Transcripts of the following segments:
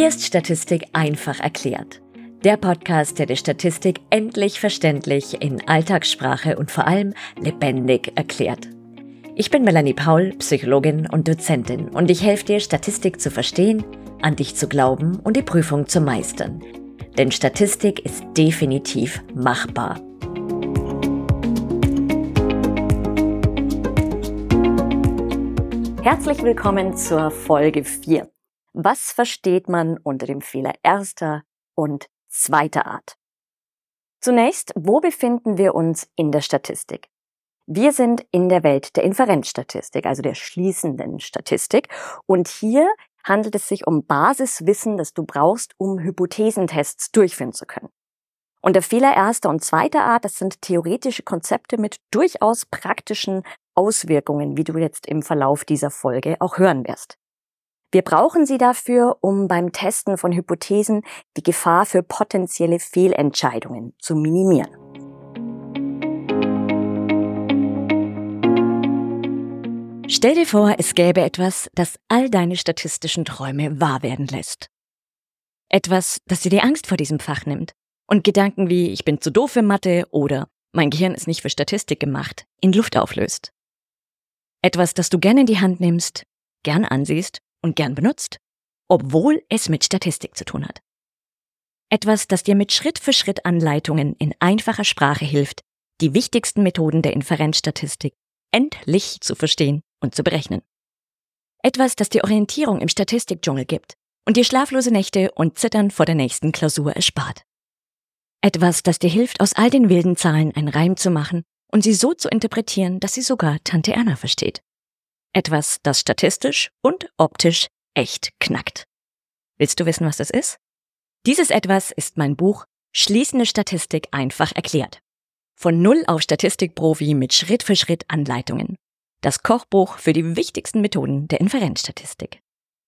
Hier ist Statistik einfach erklärt. Der Podcast, der die Statistik endlich verständlich in Alltagssprache und vor allem lebendig erklärt. Ich bin Melanie Paul, Psychologin und Dozentin und ich helfe dir, Statistik zu verstehen, an dich zu glauben und die Prüfung zu meistern. Denn Statistik ist definitiv machbar. Herzlich willkommen zur Folge 4. Was versteht man unter dem Fehler erster und zweiter Art? Zunächst, wo befinden wir uns in der Statistik? Wir sind in der Welt der Inferenzstatistik, also der schließenden Statistik. Und hier handelt es sich um Basiswissen, das du brauchst, um Hypothesentests durchführen zu können. Und der Fehler erster und zweiter Art, das sind theoretische Konzepte mit durchaus praktischen Auswirkungen, wie du jetzt im Verlauf dieser Folge auch hören wirst. Wir brauchen sie dafür, um beim Testen von Hypothesen die Gefahr für potenzielle Fehlentscheidungen zu minimieren. Stell dir vor, es gäbe etwas, das all deine statistischen Träume wahr werden lässt. Etwas, das dir die Angst vor diesem Fach nimmt und Gedanken wie ich bin zu doof für Mathe oder mein Gehirn ist nicht für Statistik gemacht in Luft auflöst. Etwas, das du gerne in die Hand nimmst, gern ansiehst und gern benutzt, obwohl es mit Statistik zu tun hat. Etwas, das dir mit Schritt für Schritt Anleitungen in einfacher Sprache hilft, die wichtigsten Methoden der Inferenzstatistik endlich zu verstehen und zu berechnen. Etwas, das dir Orientierung im Statistikdschungel gibt und dir schlaflose Nächte und Zittern vor der nächsten Klausur erspart. Etwas, das dir hilft, aus all den wilden Zahlen einen Reim zu machen und sie so zu interpretieren, dass sie sogar Tante Erna versteht. Etwas, das statistisch und optisch echt knackt. Willst du wissen, was das ist? Dieses etwas ist mein Buch Schließende Statistik einfach erklärt. Von Null auf Statistikprofi mit Schritt für Schritt Anleitungen. Das Kochbuch für die wichtigsten Methoden der Inferenzstatistik.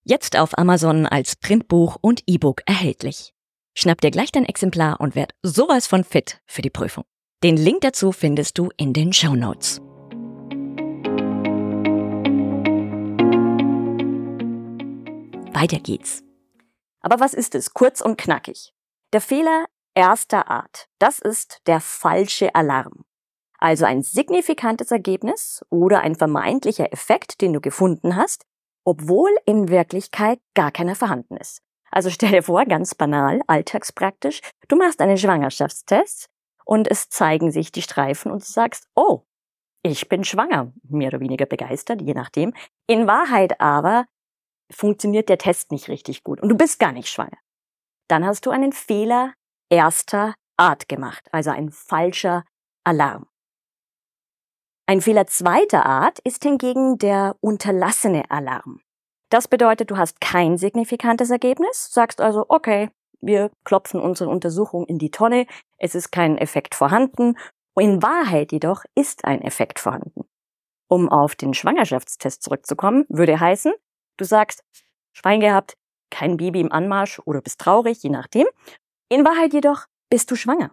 Jetzt auf Amazon als Printbuch und E-Book erhältlich. Schnapp dir gleich dein Exemplar und werd sowas von fit für die Prüfung. Den Link dazu findest du in den Show Notes. Weiter geht's. Aber was ist es? Kurz und knackig. Der Fehler erster Art, das ist der falsche Alarm. Also ein signifikantes Ergebnis oder ein vermeintlicher Effekt, den du gefunden hast, obwohl in Wirklichkeit gar keiner vorhanden ist. Also stell dir vor, ganz banal, alltagspraktisch, du machst einen Schwangerschaftstest und es zeigen sich die Streifen und du sagst, oh, ich bin schwanger, mehr oder weniger begeistert, je nachdem. In Wahrheit aber funktioniert der Test nicht richtig gut und du bist gar nicht schwanger. Dann hast du einen Fehler erster Art gemacht, also ein falscher Alarm. Ein Fehler zweiter Art ist hingegen der unterlassene Alarm. Das bedeutet, du hast kein signifikantes Ergebnis, sagst also, okay, wir klopfen unsere Untersuchung in die Tonne, es ist kein Effekt vorhanden. In Wahrheit jedoch ist ein Effekt vorhanden. Um auf den Schwangerschaftstest zurückzukommen, würde heißen, Du sagst, Schwein gehabt, kein Baby im Anmarsch oder bist traurig, je nachdem. In Wahrheit jedoch bist du schwanger.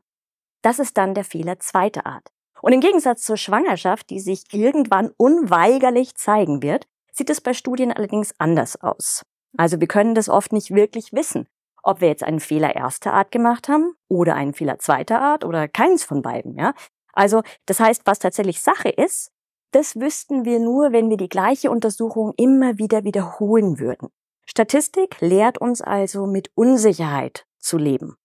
Das ist dann der Fehler zweiter Art. Und im Gegensatz zur Schwangerschaft, die sich irgendwann unweigerlich zeigen wird, sieht es bei Studien allerdings anders aus. Also wir können das oft nicht wirklich wissen, ob wir jetzt einen Fehler erster Art gemacht haben oder einen Fehler zweiter Art oder keins von beiden, ja. Also, das heißt, was tatsächlich Sache ist, das wüssten wir nur, wenn wir die gleiche Untersuchung immer wieder wiederholen würden. Statistik lehrt uns also mit Unsicherheit zu leben.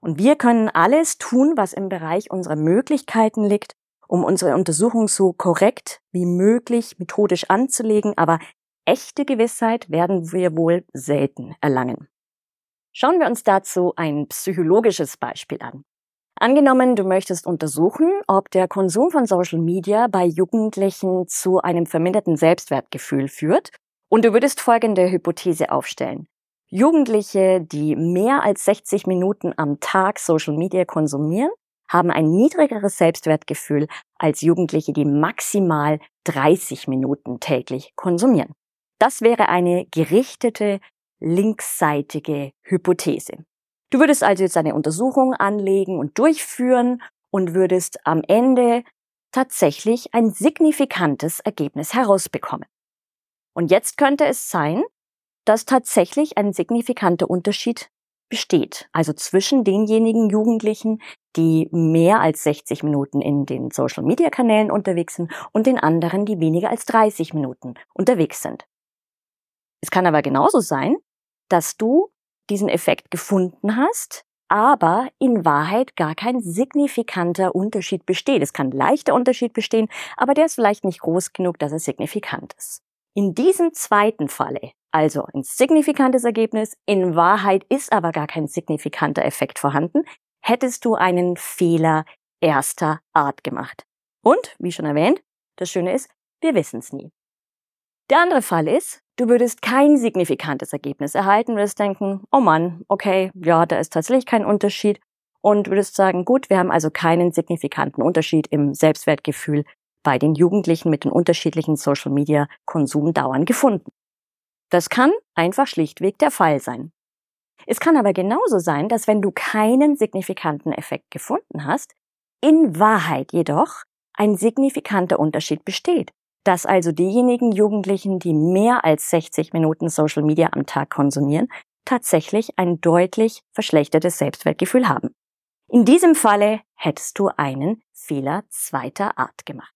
Und wir können alles tun, was im Bereich unserer Möglichkeiten liegt, um unsere Untersuchung so korrekt wie möglich methodisch anzulegen, aber echte Gewissheit werden wir wohl selten erlangen. Schauen wir uns dazu ein psychologisches Beispiel an. Angenommen, du möchtest untersuchen, ob der Konsum von Social Media bei Jugendlichen zu einem verminderten Selbstwertgefühl führt und du würdest folgende Hypothese aufstellen. Jugendliche, die mehr als 60 Minuten am Tag Social Media konsumieren, haben ein niedrigeres Selbstwertgefühl als Jugendliche, die maximal 30 Minuten täglich konsumieren. Das wäre eine gerichtete linksseitige Hypothese. Du würdest also jetzt eine Untersuchung anlegen und durchführen und würdest am Ende tatsächlich ein signifikantes Ergebnis herausbekommen. Und jetzt könnte es sein, dass tatsächlich ein signifikanter Unterschied besteht. Also zwischen denjenigen Jugendlichen, die mehr als 60 Minuten in den Social-Media-Kanälen unterwegs sind und den anderen, die weniger als 30 Minuten unterwegs sind. Es kann aber genauso sein, dass du diesen Effekt gefunden hast, aber in Wahrheit gar kein signifikanter Unterschied besteht. Es kann leichter Unterschied bestehen, aber der ist vielleicht nicht groß genug, dass er signifikant ist. In diesem zweiten Falle, also ein signifikantes Ergebnis, in Wahrheit ist aber gar kein signifikanter Effekt vorhanden, hättest du einen Fehler erster Art gemacht. Und, wie schon erwähnt, das Schöne ist, wir wissen es nie. Der andere Fall ist, du würdest kein signifikantes Ergebnis erhalten, würdest denken, oh Mann, okay, ja, da ist tatsächlich kein Unterschied und würdest sagen, gut, wir haben also keinen signifikanten Unterschied im Selbstwertgefühl bei den Jugendlichen mit den unterschiedlichen Social-Media-Konsumdauern gefunden. Das kann einfach schlichtweg der Fall sein. Es kann aber genauso sein, dass wenn du keinen signifikanten Effekt gefunden hast, in Wahrheit jedoch ein signifikanter Unterschied besteht. Dass also diejenigen Jugendlichen, die mehr als 60 Minuten Social Media am Tag konsumieren, tatsächlich ein deutlich verschlechtertes Selbstwertgefühl haben. In diesem Falle hättest du einen Fehler zweiter Art gemacht.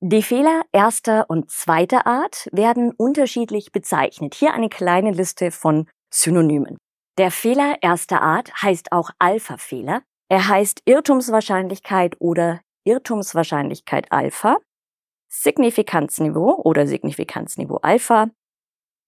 Die Fehler erster und zweiter Art werden unterschiedlich bezeichnet. Hier eine kleine Liste von Synonymen. Der Fehler erster Art heißt auch Alpha-Fehler. Er heißt Irrtumswahrscheinlichkeit oder Irrtumswahrscheinlichkeit Alpha, Signifikanzniveau oder Signifikanzniveau Alpha,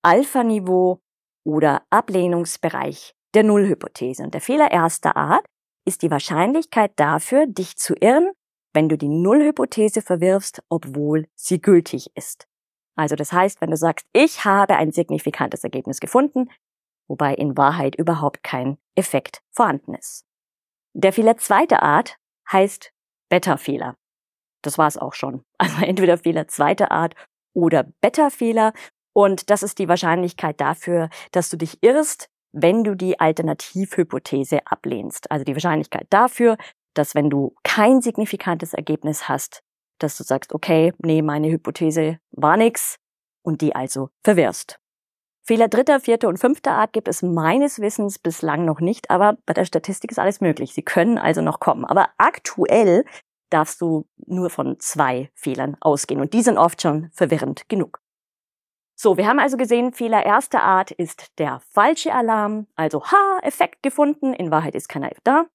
Alpha-Niveau oder Ablehnungsbereich der Nullhypothese. Und der Fehler erster Art ist die Wahrscheinlichkeit dafür, dich zu irren, wenn du die Nullhypothese verwirfst, obwohl sie gültig ist. Also das heißt, wenn du sagst, ich habe ein signifikantes Ergebnis gefunden, wobei in Wahrheit überhaupt kein Effekt vorhanden ist. Der Fehler zweiter Art heißt Beta-Fehler. Das war es auch schon. Also entweder Fehler zweiter Art oder Beta-Fehler. Und das ist die Wahrscheinlichkeit dafür, dass du dich irrst, wenn du die Alternativhypothese ablehnst. Also die Wahrscheinlichkeit dafür, dass wenn du kein signifikantes Ergebnis hast, dass du sagst, okay, nee, meine Hypothese war nix und die also verwirrst. Fehler dritter, vierter und fünfter Art gibt es meines Wissens bislang noch nicht, aber bei der Statistik ist alles möglich. Sie können also noch kommen. Aber aktuell darfst du nur von zwei Fehlern ausgehen und die sind oft schon verwirrend genug. So, wir haben also gesehen, Fehler erster Art ist der falsche Alarm, also ha, Effekt gefunden, in Wahrheit ist keiner da.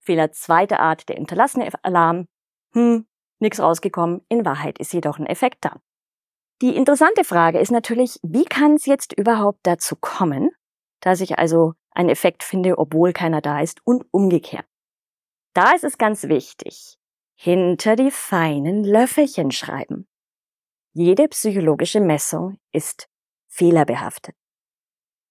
Fehler zweiter Art, der hinterlassene Alarm, hm, nichts rausgekommen, in Wahrheit ist jedoch ein Effekt da. Die interessante Frage ist natürlich, wie kann es jetzt überhaupt dazu kommen, dass ich also einen Effekt finde, obwohl keiner da ist und umgekehrt. Da ist es ganz wichtig, hinter die feinen Löffelchen schreiben. Jede psychologische Messung ist fehlerbehaftet.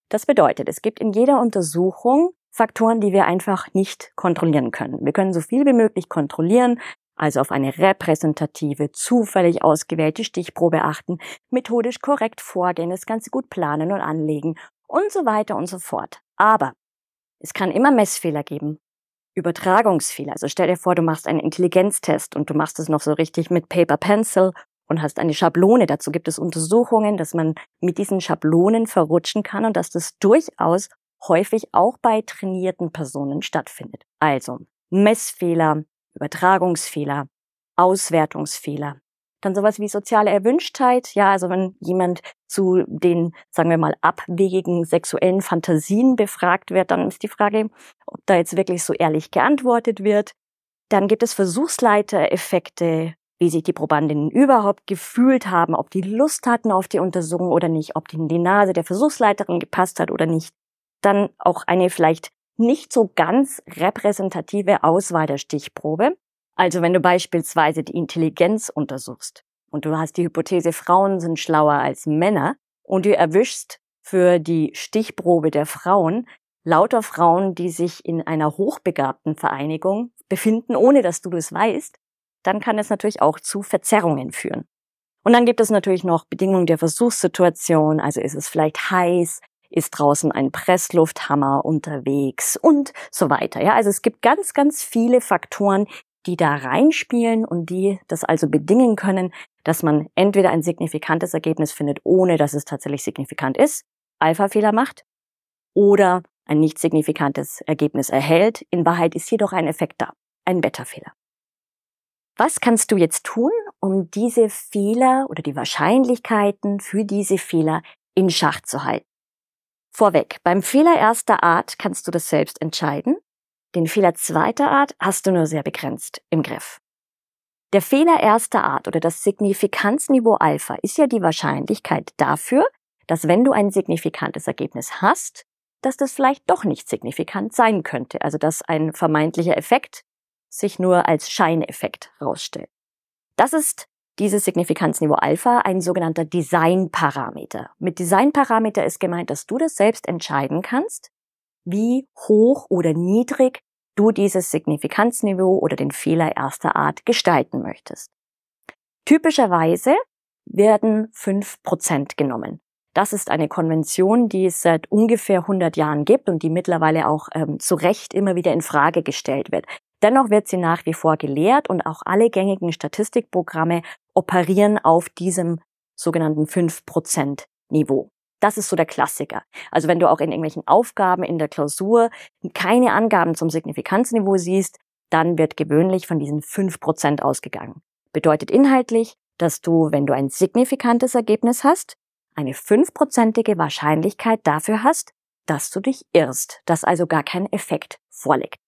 Das bedeutet, es gibt in jeder Untersuchung Faktoren, die wir einfach nicht kontrollieren können. Wir können so viel wie möglich kontrollieren, also auf eine repräsentative, zufällig ausgewählte Stichprobe achten, methodisch korrekt vorgehen, das Ganze gut planen und anlegen und so weiter und so fort. Aber es kann immer Messfehler geben. Übertragungsfehler. Also stell dir vor, du machst einen Intelligenztest und du machst es noch so richtig mit Paper Pencil und hast eine Schablone. Dazu gibt es Untersuchungen, dass man mit diesen Schablonen verrutschen kann und dass das durchaus häufig auch bei trainierten Personen stattfindet. Also Messfehler, Übertragungsfehler, Auswertungsfehler. Dann sowas wie soziale Erwünschtheit. Ja, also wenn jemand zu den, sagen wir mal, abwegigen sexuellen Fantasien befragt wird, dann ist die Frage, ob da jetzt wirklich so ehrlich geantwortet wird. Dann gibt es Versuchsleitereffekte, wie sich die Probandinnen überhaupt gefühlt haben, ob die Lust hatten auf die Untersuchung oder nicht, ob die die Nase der Versuchsleiterin gepasst hat oder nicht. Dann auch eine vielleicht nicht so ganz repräsentative Auswahl der Stichprobe. Also wenn du beispielsweise die Intelligenz untersuchst und du hast die Hypothese, Frauen sind schlauer als Männer und du erwischst für die Stichprobe der Frauen lauter Frauen, die sich in einer hochbegabten Vereinigung befinden, ohne dass du das weißt, dann kann es natürlich auch zu Verzerrungen führen. Und dann gibt es natürlich noch Bedingungen der Versuchssituation, also ist es vielleicht heiß, ist draußen ein Presslufthammer unterwegs und so weiter. Ja, also es gibt ganz, ganz viele Faktoren, die da reinspielen und die das also bedingen können, dass man entweder ein signifikantes Ergebnis findet, ohne dass es tatsächlich signifikant ist, Alpha-Fehler macht oder ein nicht signifikantes Ergebnis erhält. In Wahrheit ist jedoch ein Effekt da, ein Beta-Fehler. Was kannst du jetzt tun, um diese Fehler oder die Wahrscheinlichkeiten für diese Fehler in Schach zu halten? Vorweg, beim Fehler erster Art kannst du das selbst entscheiden. Den Fehler zweiter Art hast du nur sehr begrenzt im Griff. Der Fehler erster Art oder das Signifikanzniveau Alpha ist ja die Wahrscheinlichkeit dafür, dass wenn du ein signifikantes Ergebnis hast, dass das vielleicht doch nicht signifikant sein könnte, also dass ein vermeintlicher Effekt sich nur als Scheineffekt herausstellt. Das ist dieses Signifikanzniveau Alpha ein sogenannter Designparameter. Mit Designparameter ist gemeint, dass du das selbst entscheiden kannst, wie hoch oder niedrig du dieses Signifikanzniveau oder den Fehler erster Art gestalten möchtest. Typischerweise werden fünf Prozent genommen. Das ist eine Konvention, die es seit ungefähr 100 Jahren gibt und die mittlerweile auch ähm, zu Recht immer wieder in Frage gestellt wird. Dennoch wird sie nach wie vor gelehrt und auch alle gängigen Statistikprogramme operieren auf diesem sogenannten 5% Niveau. Das ist so der Klassiker. Also wenn du auch in irgendwelchen Aufgaben in der Klausur keine Angaben zum Signifikanzniveau siehst, dann wird gewöhnlich von diesen 5% ausgegangen. Bedeutet inhaltlich, dass du, wenn du ein signifikantes Ergebnis hast, eine fünfprozentige Wahrscheinlichkeit dafür hast, dass du dich irrst, dass also gar kein Effekt vorliegt.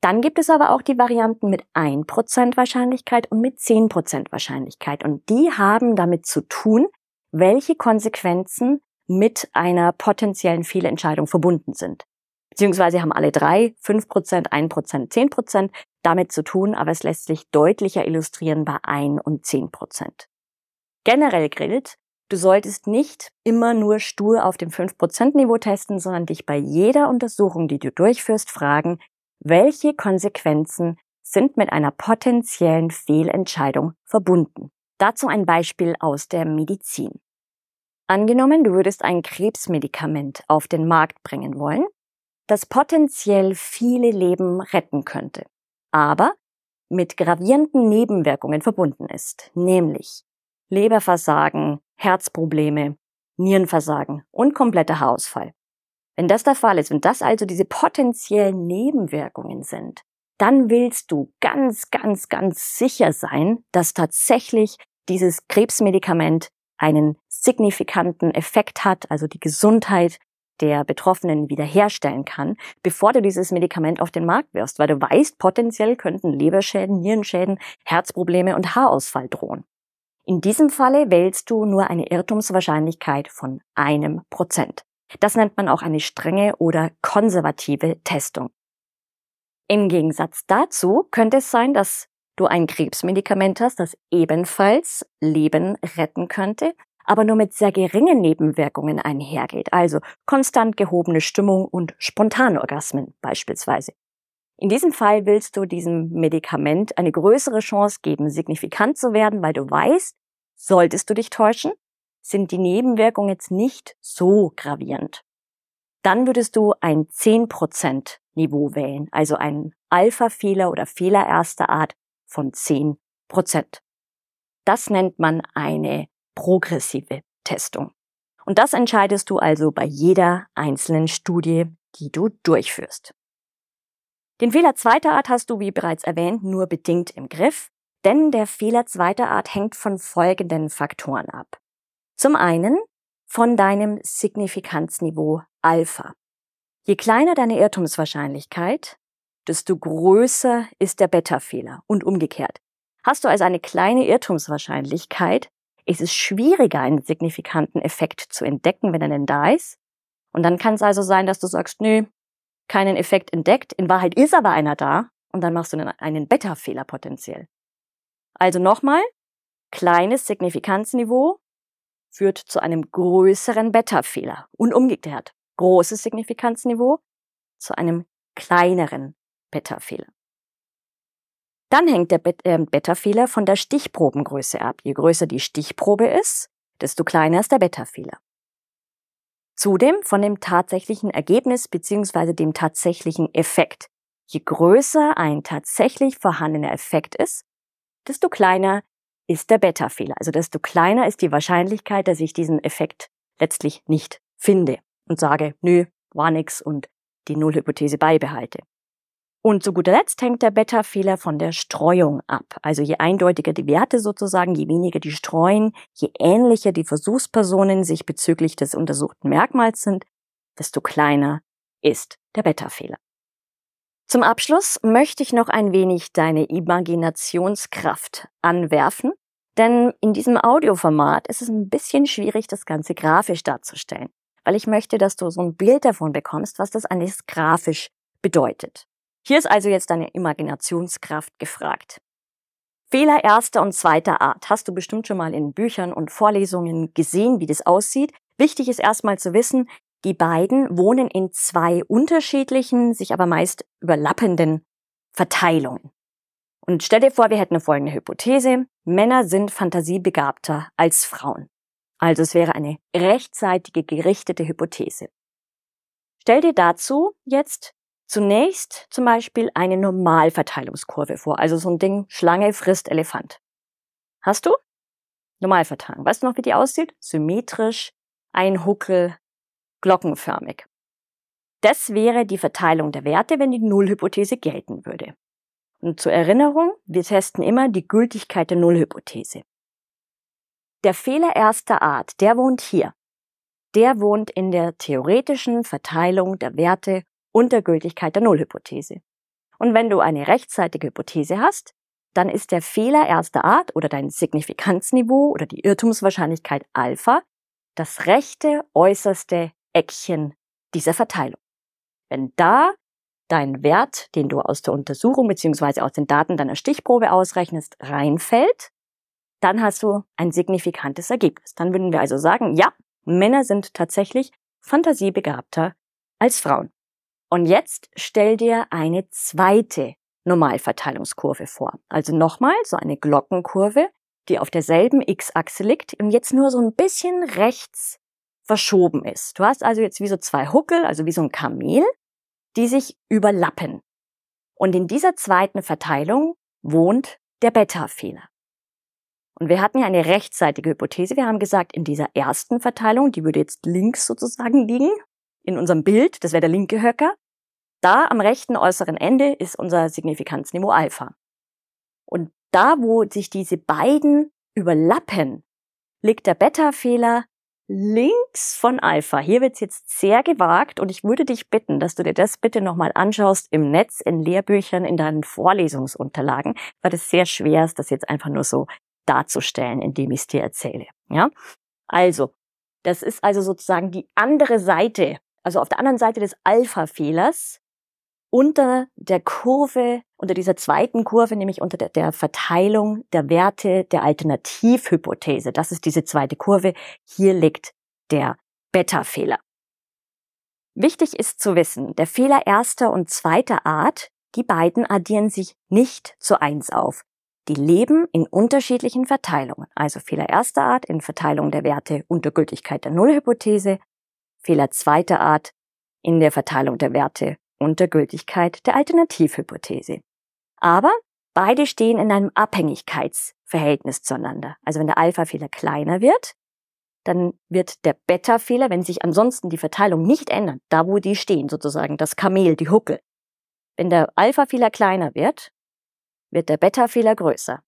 Dann gibt es aber auch die Varianten mit 1% Wahrscheinlichkeit und mit 10% Wahrscheinlichkeit. Und die haben damit zu tun, welche Konsequenzen mit einer potenziellen Fehlentscheidung verbunden sind. Beziehungsweise haben alle drei, 5%, 1%, 10% damit zu tun, aber es lässt sich deutlicher illustrieren bei 1 und 10%. Generell gilt, du solltest nicht immer nur stur auf dem 5% Niveau testen, sondern dich bei jeder Untersuchung, die du durchführst, fragen, welche Konsequenzen sind mit einer potenziellen Fehlentscheidung verbunden? Dazu ein Beispiel aus der Medizin. Angenommen, du würdest ein Krebsmedikament auf den Markt bringen wollen, das potenziell viele Leben retten könnte, aber mit gravierenden Nebenwirkungen verbunden ist, nämlich Leberversagen, Herzprobleme, Nierenversagen und kompletter Haarausfall. Wenn das der Fall ist, wenn das also diese potenziellen Nebenwirkungen sind, dann willst du ganz, ganz, ganz sicher sein, dass tatsächlich dieses Krebsmedikament einen signifikanten Effekt hat, also die Gesundheit der Betroffenen wiederherstellen kann, bevor du dieses Medikament auf den Markt wirst, weil du weißt, potenziell könnten Leberschäden, Nierenschäden, Herzprobleme und Haarausfall drohen. In diesem Falle wählst du nur eine Irrtumswahrscheinlichkeit von einem Prozent. Das nennt man auch eine strenge oder konservative Testung. Im Gegensatz dazu könnte es sein, dass du ein Krebsmedikament hast, das ebenfalls Leben retten könnte, aber nur mit sehr geringen Nebenwirkungen einhergeht, also konstant gehobene Stimmung und Spontanorgasmen beispielsweise. In diesem Fall willst du diesem Medikament eine größere Chance geben, signifikant zu werden, weil du weißt, solltest du dich täuschen, sind die Nebenwirkungen jetzt nicht so gravierend. Dann würdest du ein 10% Niveau wählen, also einen Alpha-Fehler oder Fehler erster Art von 10%. Das nennt man eine progressive Testung. Und das entscheidest du also bei jeder einzelnen Studie, die du durchführst. Den Fehler zweiter Art hast du, wie bereits erwähnt, nur bedingt im Griff, denn der Fehler zweiter Art hängt von folgenden Faktoren ab. Zum einen von deinem Signifikanzniveau Alpha. Je kleiner deine Irrtumswahrscheinlichkeit, desto größer ist der Beta-Fehler und umgekehrt. Hast du also eine kleine Irrtumswahrscheinlichkeit, ist es schwieriger, einen signifikanten Effekt zu entdecken, wenn er denn da ist. Und dann kann es also sein, dass du sagst, nö, keinen Effekt entdeckt, in Wahrheit ist aber einer da und dann machst du einen Beta-Fehler potenziell. Also nochmal, kleines Signifikanzniveau, führt zu einem größeren Beta-Fehler und umgekehrt. Großes Signifikanzniveau zu einem kleineren Beta-Fehler. Dann hängt der äh, Beta-Fehler von der Stichprobengröße ab. Je größer die Stichprobe ist, desto kleiner ist der Beta-Fehler. Zudem von dem tatsächlichen Ergebnis bzw. dem tatsächlichen Effekt. Je größer ein tatsächlich vorhandener Effekt ist, desto kleiner ist der Beta-Fehler. Also desto kleiner ist die Wahrscheinlichkeit, dass ich diesen Effekt letztlich nicht finde und sage, nö, war nix und die Nullhypothese beibehalte. Und zu guter Letzt hängt der Beta-Fehler von der Streuung ab. Also je eindeutiger die Werte sozusagen, je weniger die streuen, je ähnlicher die Versuchspersonen sich bezüglich des untersuchten Merkmals sind, desto kleiner ist der Beta-Fehler. Zum Abschluss möchte ich noch ein wenig deine Imaginationskraft anwerfen, denn in diesem Audioformat ist es ein bisschen schwierig, das Ganze grafisch darzustellen, weil ich möchte, dass du so ein Bild davon bekommst, was das eigentlich grafisch bedeutet. Hier ist also jetzt deine Imaginationskraft gefragt. Fehler erster und zweiter Art hast du bestimmt schon mal in Büchern und Vorlesungen gesehen, wie das aussieht. Wichtig ist erstmal zu wissen, die beiden wohnen in zwei unterschiedlichen, sich aber meist überlappenden Verteilungen. Und stell dir vor, wir hätten eine folgende Hypothese. Männer sind fantasiebegabter als Frauen. Also es wäre eine rechtzeitige gerichtete Hypothese. Stell dir dazu jetzt zunächst zum Beispiel eine Normalverteilungskurve vor. Also so ein Ding, Schlange frisst Elefant. Hast du? Normalverteilung. Weißt du noch, wie die aussieht? Symmetrisch, ein Huckel, glockenförmig. Das wäre die Verteilung der Werte, wenn die Nullhypothese gelten würde. Und zur Erinnerung, wir testen immer die Gültigkeit der Nullhypothese. Der Fehler erster Art, der wohnt hier. Der wohnt in der theoretischen Verteilung der Werte und der Gültigkeit der Nullhypothese. Und wenn du eine rechtsseitige Hypothese hast, dann ist der Fehler erster Art oder dein Signifikanzniveau oder die Irrtumswahrscheinlichkeit Alpha das rechte äußerste Eckchen dieser Verteilung. Wenn da dein Wert, den du aus der Untersuchung beziehungsweise aus den Daten deiner Stichprobe ausrechnest, reinfällt, dann hast du ein signifikantes Ergebnis. Dann würden wir also sagen, ja, Männer sind tatsächlich fantasiebegabter als Frauen. Und jetzt stell dir eine zweite Normalverteilungskurve vor. Also nochmal so eine Glockenkurve, die auf derselben X-Achse liegt und jetzt nur so ein bisschen rechts verschoben ist. Du hast also jetzt wie so zwei Huckel, also wie so ein Kamel, die sich überlappen. Und in dieser zweiten Verteilung wohnt der Beta-Fehler. Und wir hatten ja eine rechtsseitige Hypothese. Wir haben gesagt, in dieser ersten Verteilung, die würde jetzt links sozusagen liegen, in unserem Bild, das wäre der linke Höcker. Da am rechten äußeren Ende ist unser Signifikanzniveau Alpha. Und da, wo sich diese beiden überlappen, liegt der Beta-Fehler links von Alpha. Hier wird's jetzt sehr gewagt und ich würde dich bitten, dass du dir das bitte nochmal anschaust im Netz, in Lehrbüchern, in deinen Vorlesungsunterlagen, weil es sehr schwer ist, das jetzt einfach nur so darzustellen, indem ich es dir erzähle. Ja? Also, das ist also sozusagen die andere Seite, also auf der anderen Seite des Alpha-Fehlers unter der Kurve, unter dieser zweiten Kurve, nämlich unter der, der, Verteilung der Werte der Alternativhypothese. Das ist diese zweite Kurve. Hier liegt der Beta-Fehler. Wichtig ist zu wissen, der Fehler erster und zweiter Art, die beiden addieren sich nicht zu eins auf. Die leben in unterschiedlichen Verteilungen. Also Fehler erster Art in Verteilung der Werte unter Gültigkeit der Nullhypothese, Fehler zweiter Art in der Verteilung der Werte und der Gültigkeit der Alternativhypothese. Aber beide stehen in einem Abhängigkeitsverhältnis zueinander. Also wenn der Alpha-Fehler kleiner wird, dann wird der Beta-Fehler, wenn sich ansonsten die Verteilung nicht ändert, da wo die stehen, sozusagen das Kamel, die Huckel. Wenn der Alpha-Fehler kleiner wird, wird der Beta-Fehler größer.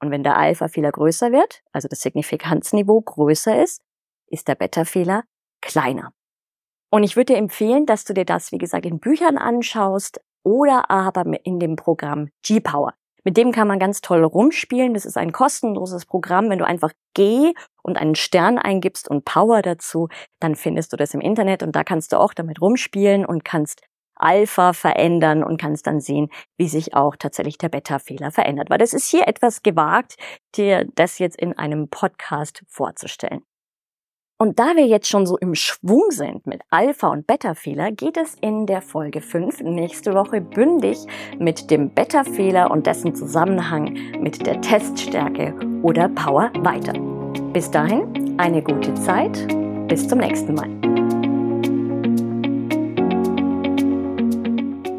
Und wenn der Alpha-Fehler größer wird, also das Signifikanzniveau größer ist, ist der Beta-Fehler kleiner. Und ich würde dir empfehlen, dass du dir das, wie gesagt, in Büchern anschaust oder aber in dem Programm G-Power. Mit dem kann man ganz toll rumspielen. Das ist ein kostenloses Programm. Wenn du einfach G und einen Stern eingibst und Power dazu, dann findest du das im Internet und da kannst du auch damit rumspielen und kannst Alpha verändern und kannst dann sehen, wie sich auch tatsächlich der Beta-Fehler verändert. Weil das ist hier etwas gewagt, dir das jetzt in einem Podcast vorzustellen. Und da wir jetzt schon so im Schwung sind mit Alpha- und Beta-Fehler, geht es in der Folge 5 nächste Woche bündig mit dem Beta-Fehler und dessen Zusammenhang mit der Teststärke oder Power weiter. Bis dahin eine gute Zeit. Bis zum nächsten Mal.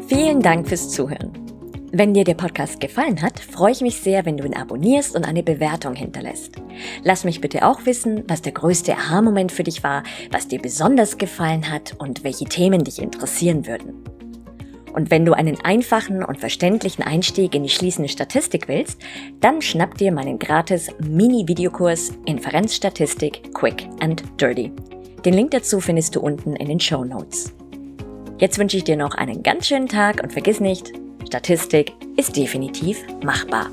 Vielen Dank fürs Zuhören. Wenn dir der Podcast gefallen hat, freue ich mich sehr, wenn du ihn abonnierst und eine Bewertung hinterlässt. Lass mich bitte auch wissen, was der größte Aha-Moment für dich war, was dir besonders gefallen hat und welche Themen dich interessieren würden. Und wenn du einen einfachen und verständlichen Einstieg in die schließende Statistik willst, dann schnapp dir meinen gratis Mini-Videokurs Inferenzstatistik Quick and Dirty. Den Link dazu findest du unten in den Show Notes. Jetzt wünsche ich dir noch einen ganz schönen Tag und vergiss nicht, Statistik ist definitiv machbar.